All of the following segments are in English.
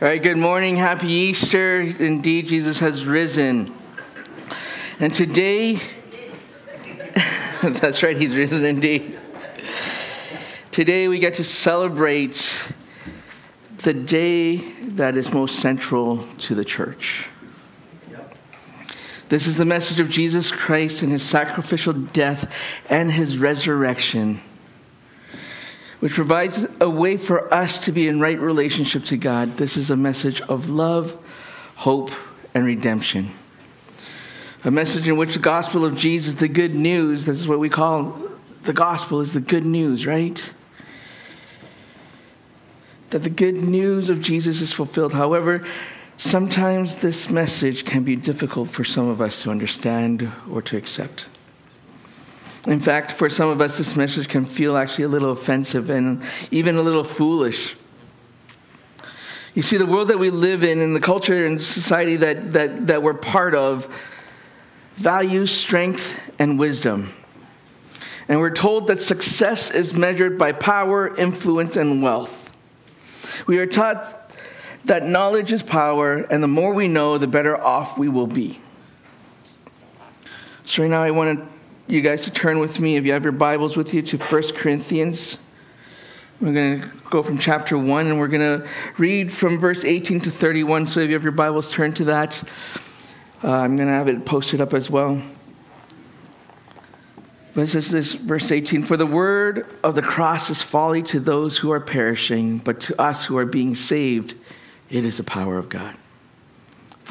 All right, good morning. Happy Easter. Indeed, Jesus has risen. And today, that's right, he's risen indeed. Today, we get to celebrate the day that is most central to the church. This is the message of Jesus Christ and his sacrificial death and his resurrection which provides a way for us to be in right relationship to God. This is a message of love, hope, and redemption. A message in which the gospel of Jesus, the good news, this is what we call the gospel, is the good news, right? That the good news of Jesus is fulfilled. However, sometimes this message can be difficult for some of us to understand or to accept. In fact, for some of us, this message can feel actually a little offensive and even a little foolish. You see, the world that we live in and the culture and society that, that, that we're part of values strength and wisdom. And we're told that success is measured by power, influence, and wealth. We are taught that knowledge is power, and the more we know, the better off we will be. So, right now, I want to you guys to turn with me, if you have your Bibles with you, to 1 Corinthians. We're going to go from chapter 1 and we're going to read from verse 18 to 31. So if you have your Bibles, turn to that. Uh, I'm going to have it posted up as well. But it says this, verse 18 For the word of the cross is folly to those who are perishing, but to us who are being saved, it is the power of God.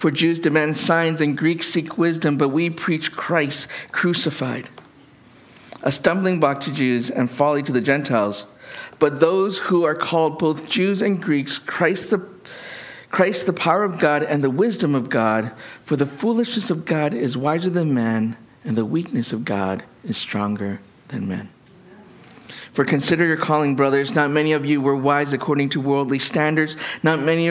For Jews demand signs and Greeks seek wisdom, but we preach Christ crucified. A stumbling block to Jews and folly to the Gentiles. But those who are called both Jews and Greeks, Christ the, Christ the power of God and the wisdom of God, for the foolishness of God is wiser than man, and the weakness of God is stronger than men. For consider your calling, brothers. Not many of you were wise according to worldly standards. Not many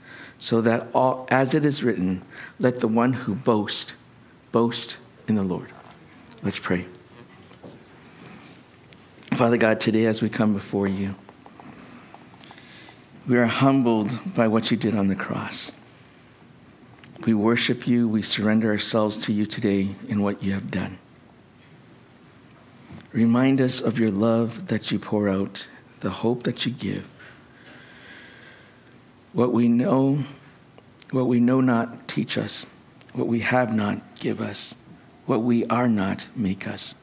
so that all, as it is written, let the one who boasts boast in the Lord. Let's pray. Father God, today as we come before you, we are humbled by what you did on the cross. We worship you, we surrender ourselves to you today in what you have done. Remind us of your love that you pour out, the hope that you give, what we know, what we know not, teach us. What we have not, give us. What we are not, make us.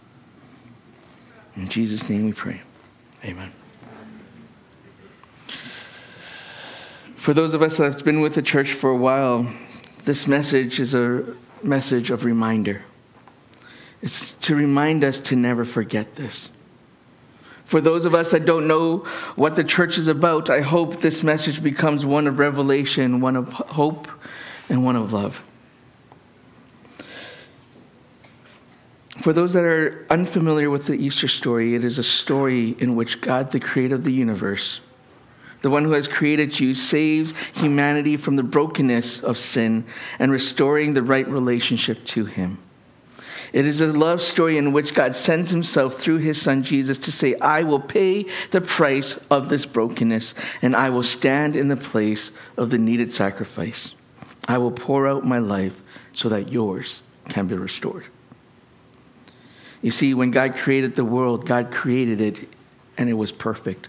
In Jesus' name we pray. Amen. For those of us that have been with the church for a while, this message is a message of reminder. It's to remind us to never forget this. For those of us that don't know what the church is about, I hope this message becomes one of revelation, one of hope, and one of love. For those that are unfamiliar with the Easter story, it is a story in which God, the creator of the universe, the one who has created you, saves humanity from the brokenness of sin and restoring the right relationship to him. It is a love story in which God sends himself through his son Jesus to say, I will pay the price of this brokenness, and I will stand in the place of the needed sacrifice. I will pour out my life so that yours can be restored. You see, when God created the world, God created it and it was perfect.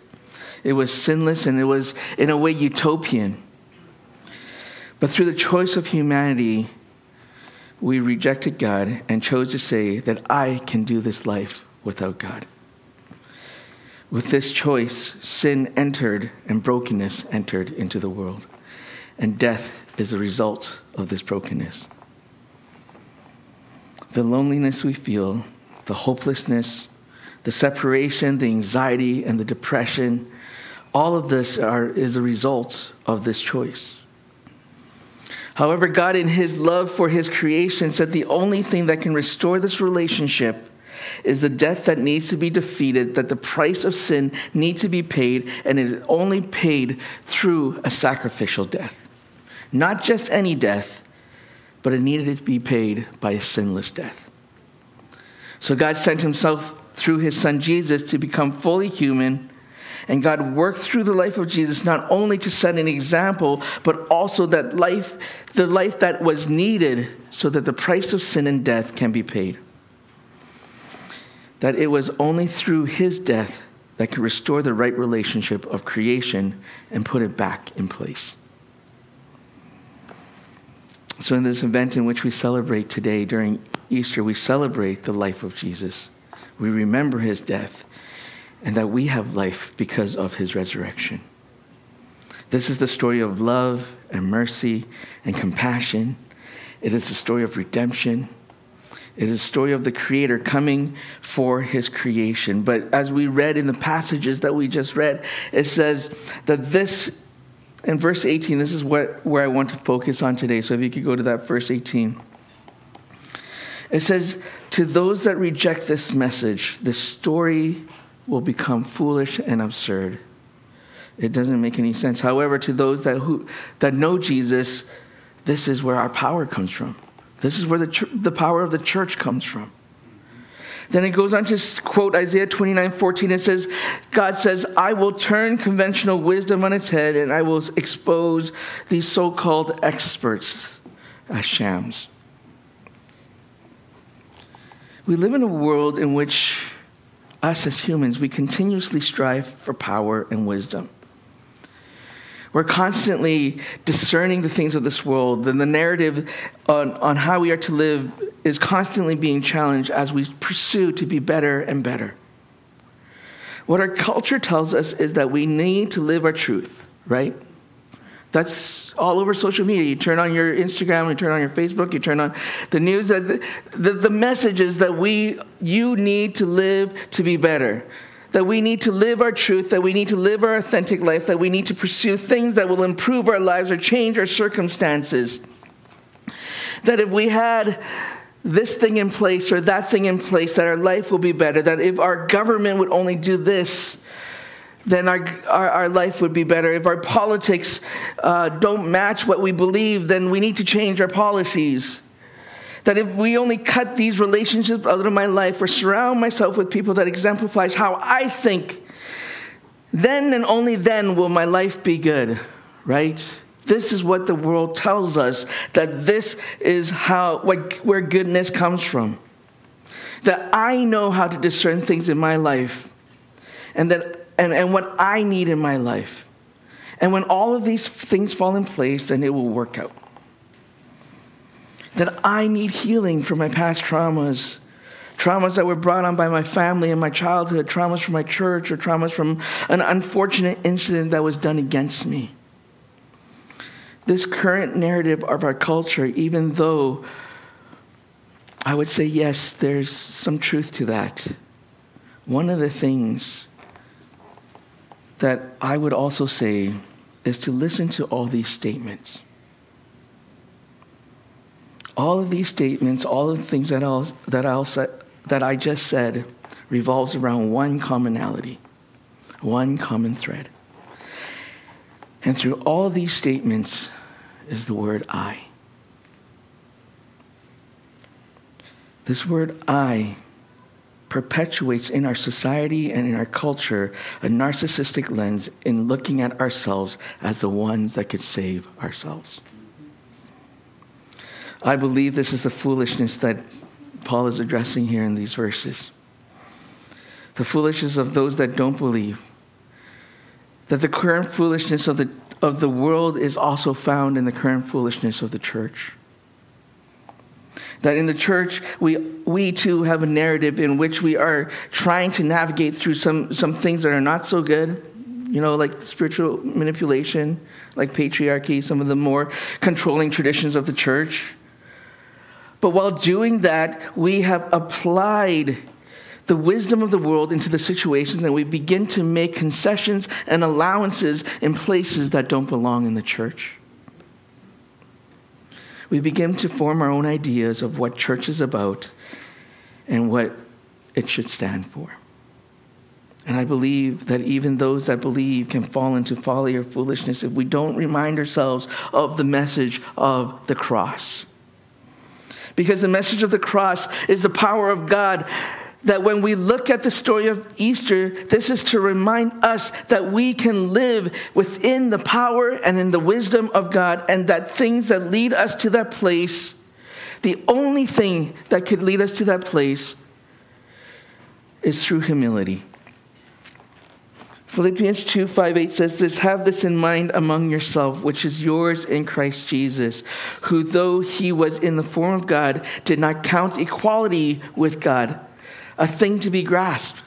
It was sinless and it was, in a way, utopian. But through the choice of humanity, we rejected God and chose to say that I can do this life without God. With this choice, sin entered and brokenness entered into the world, and death is the result of this brokenness. The loneliness we feel, the hopelessness, the separation, the anxiety, and the depression, all of this are, is a result of this choice. However, God, in His love for His creation, said the only thing that can restore this relationship is the death that needs to be defeated, that the price of sin needs to be paid, and it is only paid through a sacrificial death. Not just any death, but it needed to be paid by a sinless death. So God sent himself through his son Jesus to become fully human. And God worked through the life of Jesus not only to set an example, but also that life, the life that was needed so that the price of sin and death can be paid that it was only through his death that could restore the right relationship of creation and put it back in place. So, in this event in which we celebrate today during Easter, we celebrate the life of Jesus. We remember his death and that we have life because of his resurrection. This is the story of love and mercy and compassion. It is the story of redemption it is a story of the Creator coming for His creation. But as we read in the passages that we just read, it says that this, in verse 18, this is what, where I want to focus on today. So if you could go to that verse 18. It says, To those that reject this message, the story will become foolish and absurd. It doesn't make any sense. However, to those that, who, that know Jesus, this is where our power comes from. This is where the, the power of the church comes from. Then it goes on to quote Isaiah 29 14. It says, God says, I will turn conventional wisdom on its head and I will expose these so called experts as shams. We live in a world in which us as humans, we continuously strive for power and wisdom. We're constantly discerning the things of this world, and the narrative on, on how we are to live is constantly being challenged as we pursue to be better and better. What our culture tells us is that we need to live our truth, right? That's all over social media. You turn on your Instagram, you turn on your Facebook, you turn on the news. That the, the, the message is that we, you need to live to be better that we need to live our truth, that we need to live our authentic life, that we need to pursue things that will improve our lives or change our circumstances. That if we had this thing in place or that thing in place, that our life will be better. That if our government would only do this, then our, our, our life would be better. If our politics uh, don't match what we believe, then we need to change our policies. That if we only cut these relationships out of my life or surround myself with people that exemplifies how I think, then and only then will my life be good, right? This is what the world tells us that this is how what, where goodness comes from. That I know how to discern things in my life and that and, and what I need in my life. And when all of these things fall in place, then it will work out that I need healing from my past traumas. Traumas that were brought on by my family in my childhood, traumas from my church, or traumas from an unfortunate incident that was done against me. This current narrative of our culture, even though I would say, yes, there's some truth to that, one of the things that I would also say is to listen to all these statements all of these statements, all of the things that, I'll, that, I'll that I just said, revolves around one commonality, one common thread. And through all these statements is the word I. This word I perpetuates in our society and in our culture a narcissistic lens in looking at ourselves as the ones that could save ourselves. I believe this is the foolishness that Paul is addressing here in these verses. The foolishness of those that don't believe. That the current foolishness of the, of the world is also found in the current foolishness of the church. That in the church, we, we too have a narrative in which we are trying to navigate through some, some things that are not so good, you know, like spiritual manipulation, like patriarchy, some of the more controlling traditions of the church. But while doing that, we have applied the wisdom of the world into the situations and we begin to make concessions and allowances in places that don't belong in the church. We begin to form our own ideas of what church is about and what it should stand for. And I believe that even those that believe can fall into folly or foolishness if we don't remind ourselves of the message of the cross. Because the message of the cross is the power of God that when we look at the story of Easter, this is to remind us that we can live within the power and in the wisdom of God, and that things that lead us to that place, the only thing that could lead us to that place is through humility. Philippians 2 5 8 says this Have this in mind among yourself, which is yours in Christ Jesus, who, though he was in the form of God, did not count equality with God a thing to be grasped.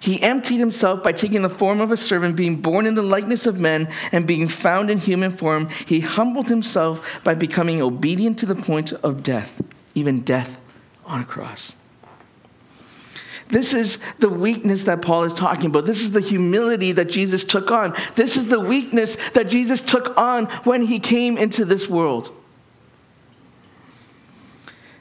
He emptied himself by taking the form of a servant, being born in the likeness of men, and being found in human form. He humbled himself by becoming obedient to the point of death, even death on a cross. This is the weakness that Paul is talking about. This is the humility that Jesus took on. This is the weakness that Jesus took on when he came into this world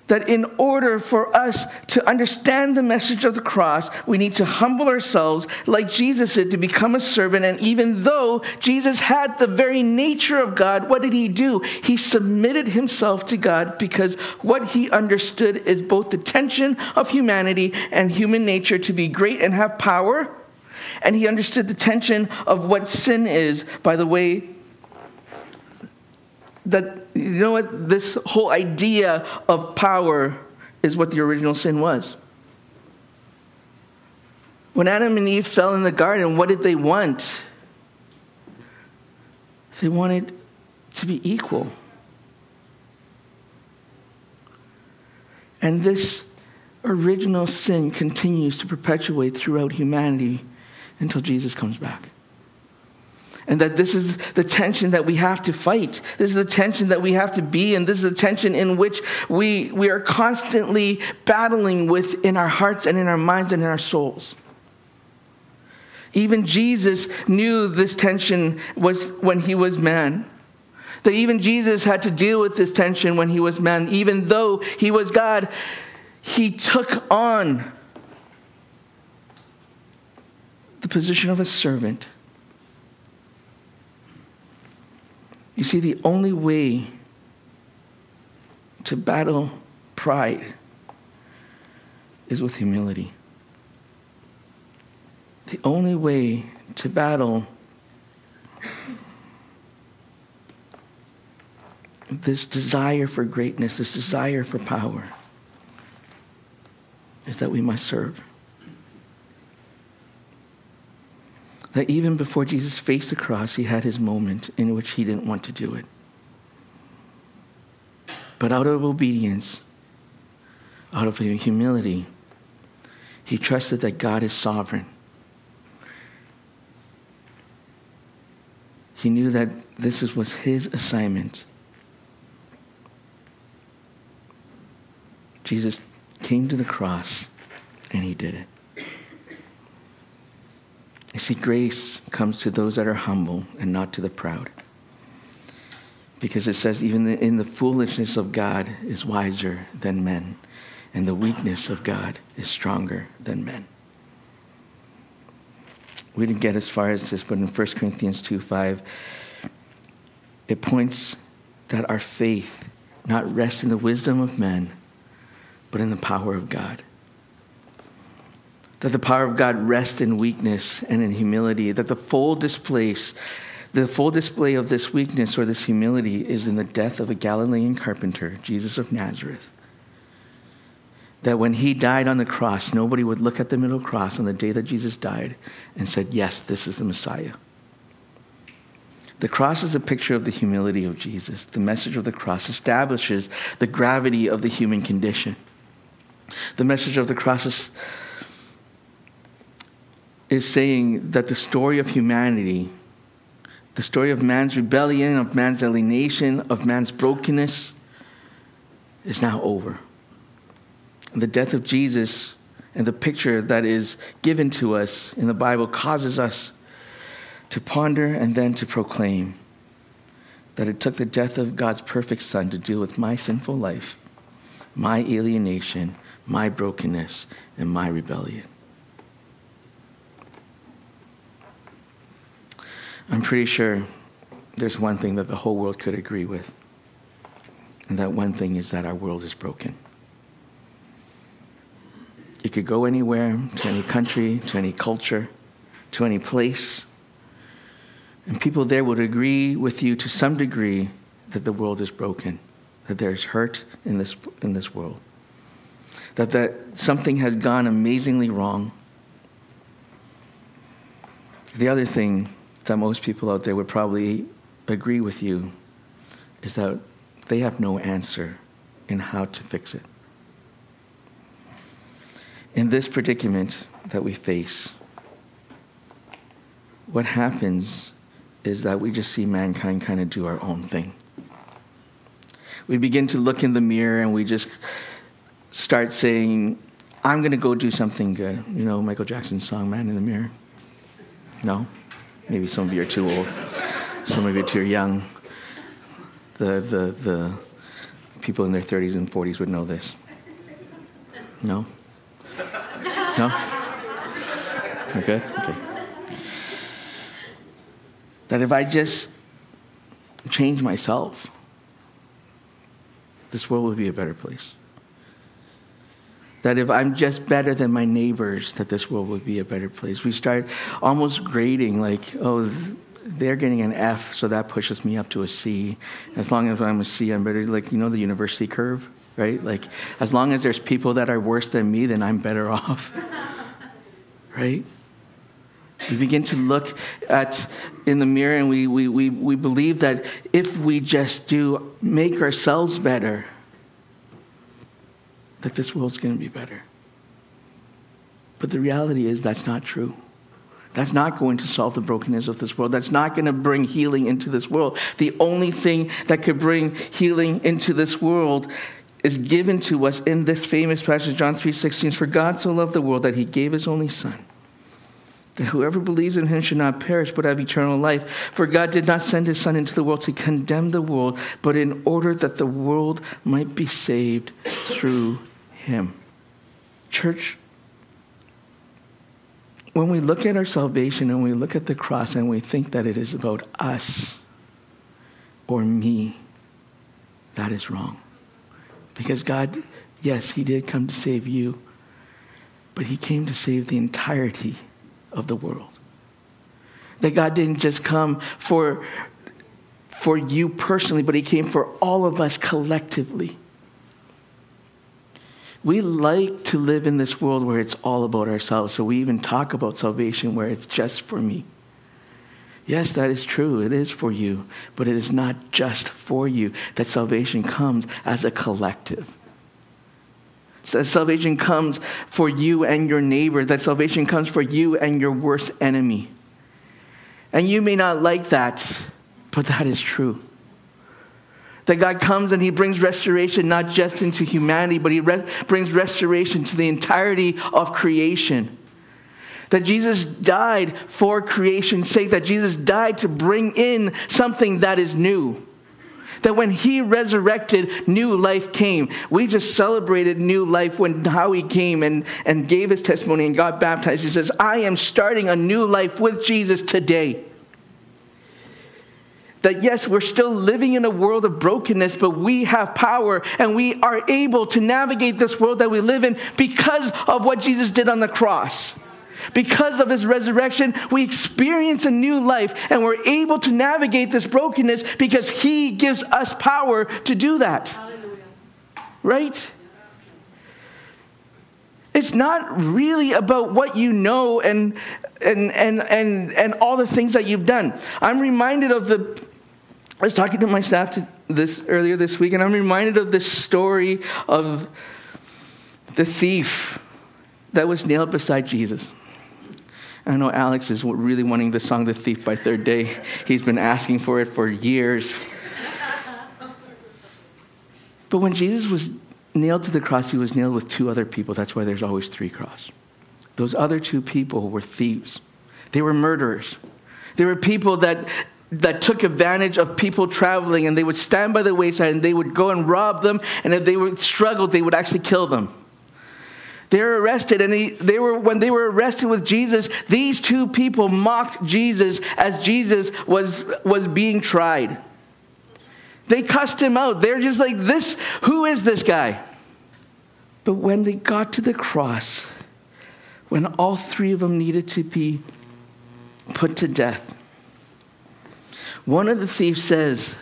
that in order for us to understand the message of the cross, we need to humble ourselves like Jesus did to become a servant. And even though Jesus had the very nature of God, what did he do? He submitted himself to God because what he understood is both the tension of humanity and human nature to be great and have power. And he understood the tension of what sin is by the way that you know what? This whole idea of power is what the original sin was. When Adam and Eve fell in the garden, what did they want? They wanted to be equal. And this original sin continues to perpetuate throughout humanity until Jesus comes back and that this is the tension that we have to fight. This is the tension that we have to be in. This is the tension in which we, we are constantly battling with in our hearts and in our minds and in our souls. Even Jesus knew this tension was when he was man. That even Jesus had to deal with this tension when he was man. Even though he was God, he took on the position of a servant You see, the only way to battle pride is with humility. The only way to battle this desire for greatness, this desire for power, is that we must serve. That even before Jesus faced the cross, he had his moment in which he didn't want to do it. But out of obedience, out of humility, he trusted that God is sovereign. He knew that this was his assignment. Jesus came to the cross and he did it. You see, grace comes to those that are humble and not to the proud. Because it says, even in the foolishness of God is wiser than men, and the weakness of God is stronger than men. We didn't get as far as this, but in 1 Corinthians 2 5, it points that our faith not rests in the wisdom of men, but in the power of God that the power of God rests in weakness and in humility, that the full displace, the full display of this weakness or this humility is in the death of a Galilean carpenter, Jesus of Nazareth. That when he died on the cross, nobody would look at the middle cross on the day that Jesus died and said, Yes, this is the Messiah. The cross is a picture of the humility of Jesus. The message of the cross establishes the gravity of the human condition. The message of the cross is, is saying that the story of humanity, the story of man's rebellion, of man's alienation, of man's brokenness, is now over. And the death of Jesus and the picture that is given to us in the Bible causes us to ponder and then to proclaim that it took the death of God's perfect Son to deal with my sinful life, my alienation, my brokenness, and my rebellion. I'm pretty sure there's one thing that the whole world could agree with. And that one thing is that our world is broken. You could go anywhere, to any country, to any culture, to any place, and people there would agree with you to some degree that the world is broken, that there's hurt in this, in this world, that, that something has gone amazingly wrong. The other thing that most people out there would probably agree with you is that they have no answer in how to fix it. In this predicament that we face, what happens is that we just see mankind kind of do our own thing. We begin to look in the mirror and we just start saying, I'm going to go do something good. You know Michael Jackson's song, Man in the Mirror? No? Maybe some of you are too old. Some of you are too young. The, the, the people in their 30s and 40s would know this. No? No? Okay. Okay that if I just change myself, this world would be a better place. That if I'm just better than my neighbors, that this world would be a better place. We start almost grading like, oh, they're getting an F, so that pushes me up to a C. As long as I'm a C, I'm better. Like, you know, the university curve, right? Like, as long as there's people that are worse than me, then I'm better off, right? We begin to look at in the mirror and we, we, we, we believe that if we just do make ourselves better, that this world's going to be better. But the reality is that's not true. That's not going to solve the brokenness of this world. That's not going to bring healing into this world. The only thing that could bring healing into this world is given to us in this famous passage, John 3:16. For God so loved the world that he gave his only son that whoever believes in him should not perish but have eternal life. For God did not send his Son into the world to condemn the world, but in order that the world might be saved through him. Church, when we look at our salvation and we look at the cross and we think that it is about us or me, that is wrong. Because God, yes, He did come to save you, but He came to save the entirety of the world. That God didn't just come for, for you personally, but He came for all of us collectively. We like to live in this world where it's all about ourselves, so we even talk about salvation where it's just for me. Yes, that is true. It is for you, but it is not just for you that salvation comes as a collective salvation comes for you and your neighbor, that salvation comes for you and your worst enemy. And you may not like that, but that is true. That God comes and He brings restoration not just into humanity, but He re- brings restoration to the entirety of creation. That Jesus died for creation's sake, that Jesus died to bring in something that is new. That when he resurrected, new life came. We just celebrated new life when how he came and, and gave his testimony and got baptized. He says, I am starting a new life with Jesus today. That yes, we're still living in a world of brokenness, but we have power and we are able to navigate this world that we live in because of what Jesus did on the cross. Because of his resurrection, we experience a new life and we're able to navigate this brokenness because he gives us power to do that. Hallelujah. Right? It's not really about what you know and, and, and, and, and all the things that you've done. I'm reminded of the, I was talking to my staff to this earlier this week, and I'm reminded of this story of the thief that was nailed beside Jesus. I know Alex is really wanting the song The Thief by Third Day. He's been asking for it for years. But when Jesus was nailed to the cross, he was nailed with two other people. That's why there's always three cross. Those other two people were thieves. They were murderers. They were people that that took advantage of people traveling and they would stand by the wayside and they would go and rob them and if they were struggled they would actually kill them they were arrested and he, they were when they were arrested with jesus these two people mocked jesus as jesus was was being tried. They cussed him out. They're just like this who is this guy? But when they got to the cross, when all three of them needed to be put to death, one of the thieves says,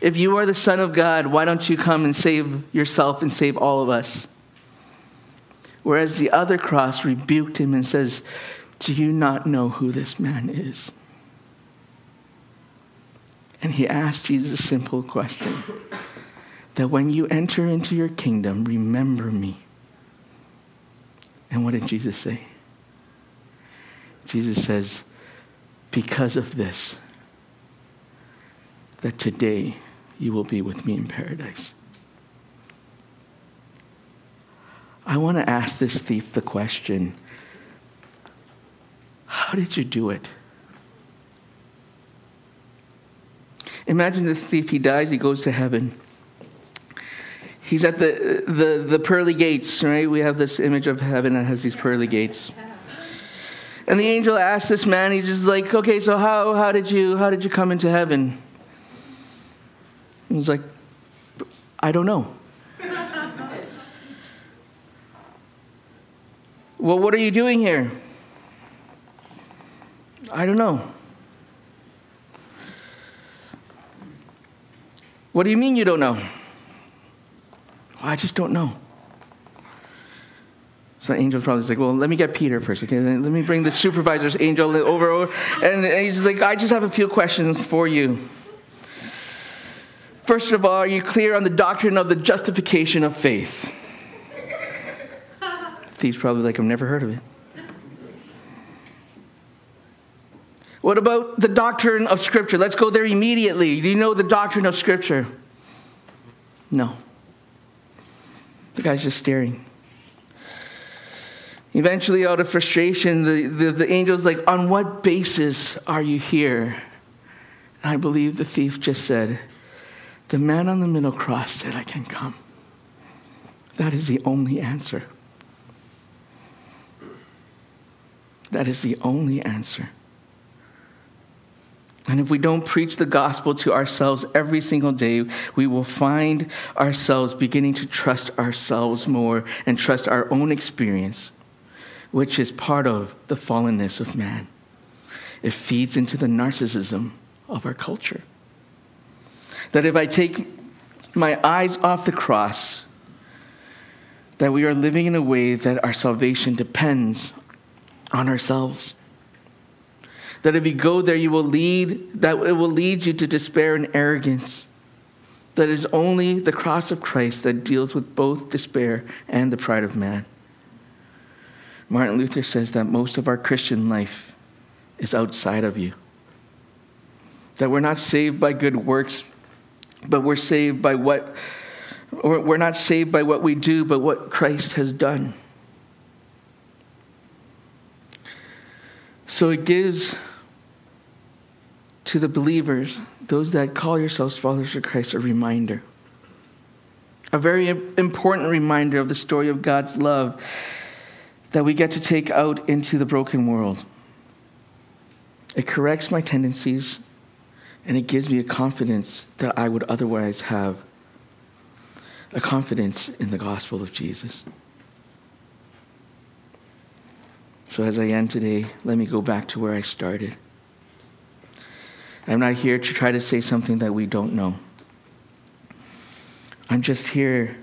If you are the Son of God, why don't you come and save yourself and save all of us? Whereas the other cross rebuked him and says, Do you not know who this man is? And he asked Jesus a simple question that when you enter into your kingdom, remember me. And what did Jesus say? Jesus says, because of this, that today you will be with me in paradise. I want to ask this thief the question How did you do it? Imagine this thief, he dies, he goes to heaven. He's at the, the, the pearly gates, right? We have this image of heaven that has these pearly gates. And the angel asks this man, he's just like, okay, so how, how, did, you, how did you come into heaven? he's like, I don't know. Well, what are you doing here? I don't know. What do you mean you don't know? I just don't know. So the angel's probably like, well, let me get Peter first, okay? Let me bring the supervisor's angel over, over. And he's like, I just have a few questions for you. First of all, are you clear on the doctrine of the justification of faith? Thief's probably like, I've never heard of it. What about the doctrine of Scripture? Let's go there immediately. Do you know the doctrine of Scripture? No. The guy's just staring. Eventually, out of frustration, the, the, the angel's like, On what basis are you here? And I believe the thief just said, The man on the middle cross said, I can come. That is the only answer. That is the only answer. And if we don't preach the gospel to ourselves every single day, we will find ourselves beginning to trust ourselves more and trust our own experience, which is part of the fallenness of man. It feeds into the narcissism of our culture. That if I take my eyes off the cross, that we are living in a way that our salvation depends on ourselves that if you go there, you will lead, that it will lead you to despair and arrogance. That is only the cross of Christ that deals with both despair and the pride of man. Martin Luther says that most of our Christian life is outside of you. That we're not saved by good works, but we're saved by what, we're not saved by what we do, but what Christ has done. So it gives to the believers, those that call yourselves followers of Christ, a reminder. A very important reminder of the story of God's love that we get to take out into the broken world. It corrects my tendencies and it gives me a confidence that I would otherwise have a confidence in the gospel of Jesus. So, as I end today, let me go back to where I started. I'm not here to try to say something that we don't know. I'm just here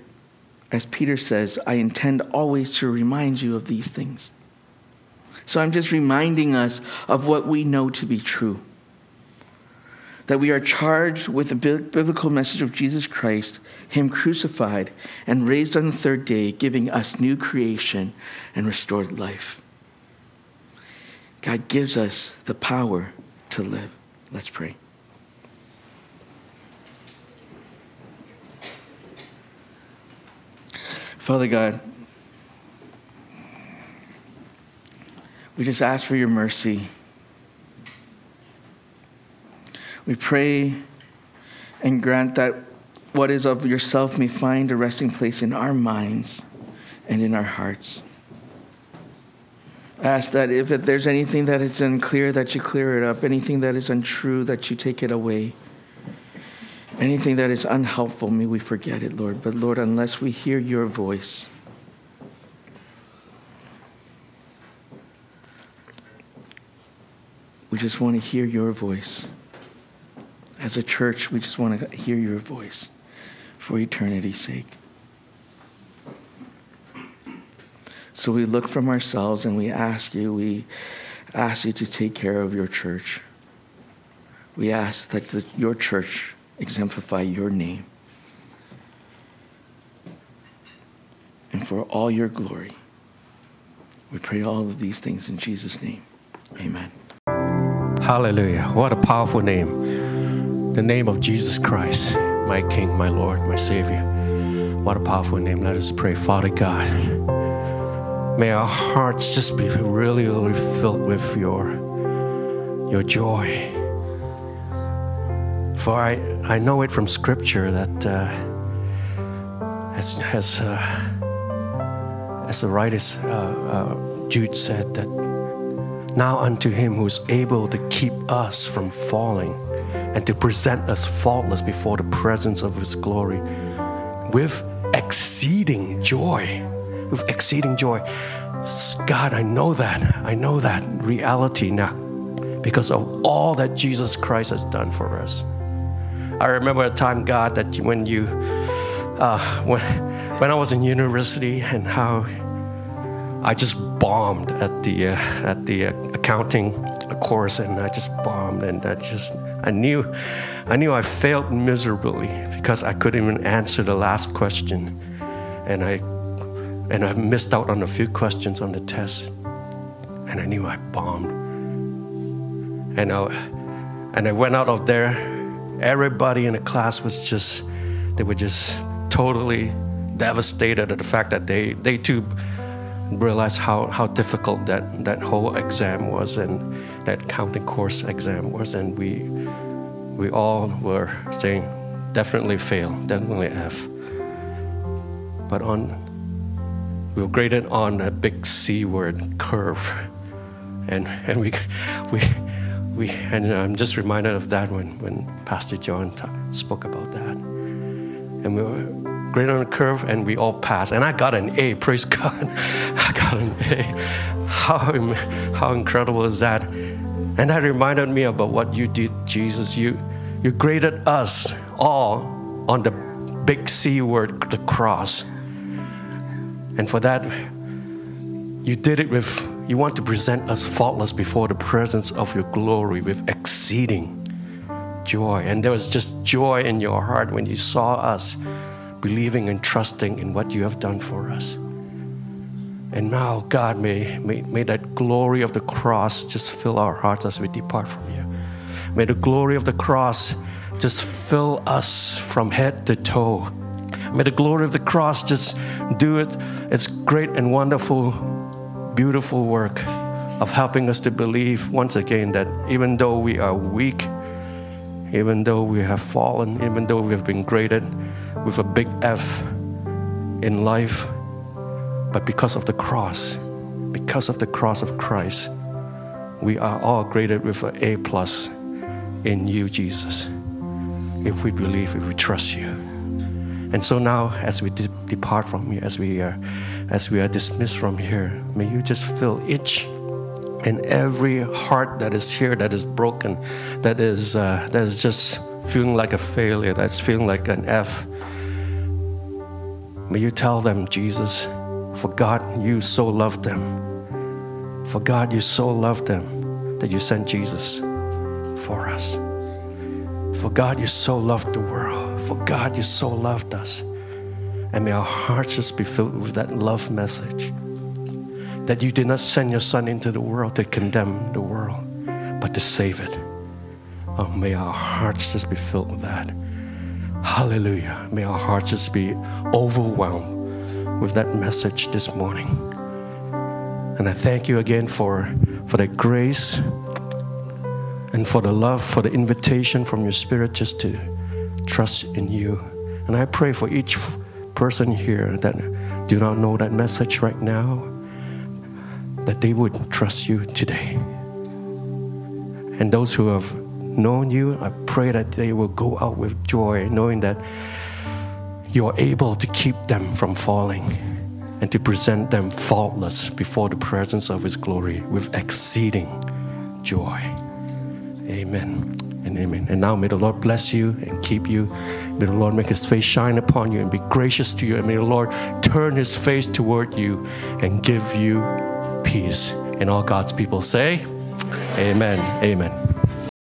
as Peter says, I intend always to remind you of these things. So I'm just reminding us of what we know to be true. That we are charged with the biblical message of Jesus Christ, Him crucified and raised on the third day, giving us new creation and restored life. God gives us the power to live. Let's pray. Father God, we just ask for your mercy. We pray and grant that what is of yourself may find a resting place in our minds and in our hearts. Ask that if there's anything that is unclear, that you clear it up, anything that is untrue, that you take it away. Anything that is unhelpful, may we forget it, Lord. But Lord, unless we hear your voice, we just want to hear your voice. As a church, we just want to hear your voice for eternity's sake. So we look from ourselves and we ask you, we ask you to take care of your church. We ask that the, your church exemplify your name. And for all your glory, we pray all of these things in Jesus' name. Amen. Hallelujah. What a powerful name. The name of Jesus Christ, my King, my Lord, my Savior. What a powerful name. Let us pray. Father God, may our hearts just be really, really filled with your, your joy for I, I know it from Scripture that uh, as, as, uh, as the writer uh, uh, Jude said, that now unto him who is able to keep us from falling and to present us faultless before the presence of his glory with exceeding joy. With exceeding joy. God, I know that. I know that reality now because of all that Jesus Christ has done for us. I remember a time, God, that when you, uh, when, when I was in university and how I just bombed at the, uh, at the uh, accounting course and I just bombed and I just, I knew, I knew I failed miserably because I couldn't even answer the last question. And I, and I missed out on a few questions on the test. And I knew I bombed. And I, and I went out of there Everybody in the class was just, they were just totally devastated at the fact that they, they too realized how, how difficult that, that whole exam was and that counting course exam was. And we, we all were saying, definitely fail, definitely F. But on, we were graded on a big C word curve. And, and we, we, we, and I'm just reminded of that when, when Pastor Jon t- spoke about that. And we were graded on the curve and we all passed. And I got an A, praise God. I got an A. How, how incredible is that? And that reminded me about what you did, Jesus. You, you graded us all on the big C word, the cross. And for that, you did it with you want to present us faultless before the presence of your glory with exceeding joy. And there was just joy in your heart when you saw us believing and trusting in what you have done for us. And now, God, may, may, may that glory of the cross just fill our hearts as we depart from you. May the glory of the cross just fill us from head to toe. May the glory of the cross just do it, its great and wonderful beautiful work of helping us to believe once again that even though we are weak, even though we have fallen, even though we have been graded with a big F in life, but because of the cross, because of the cross of Christ, we are all graded with an A plus in you, Jesus. If we believe, if we trust you. And so now, as we de- depart from here, as we are, as we are dismissed from here, may you just fill each and every heart that is here that is broken, that is uh, that is just feeling like a failure, that's feeling like an F. May you tell them, Jesus, for God, you so loved them. For God, you so loved them that you sent Jesus for us. For God, you so loved the world. For God, you so loved us. And may our hearts just be filled with that love message that you did not send your Son into the world to condemn the world, but to save it. Oh, may our hearts just be filled with that. Hallelujah. May our hearts just be overwhelmed with that message this morning. And I thank you again for, for that grace and for the love, for the invitation from your Spirit just to trust in you. And I pray for each person here that do not know that message right now, that they would trust you today. And those who have known you, I pray that they will go out with joy, knowing that you are able to keep them from falling and to present them faultless before the presence of His glory with exceeding joy. Amen and amen. And now may the Lord bless you and keep you. May the Lord make his face shine upon you and be gracious to you. And may the Lord turn his face toward you and give you peace. And all God's people say, Amen. Amen.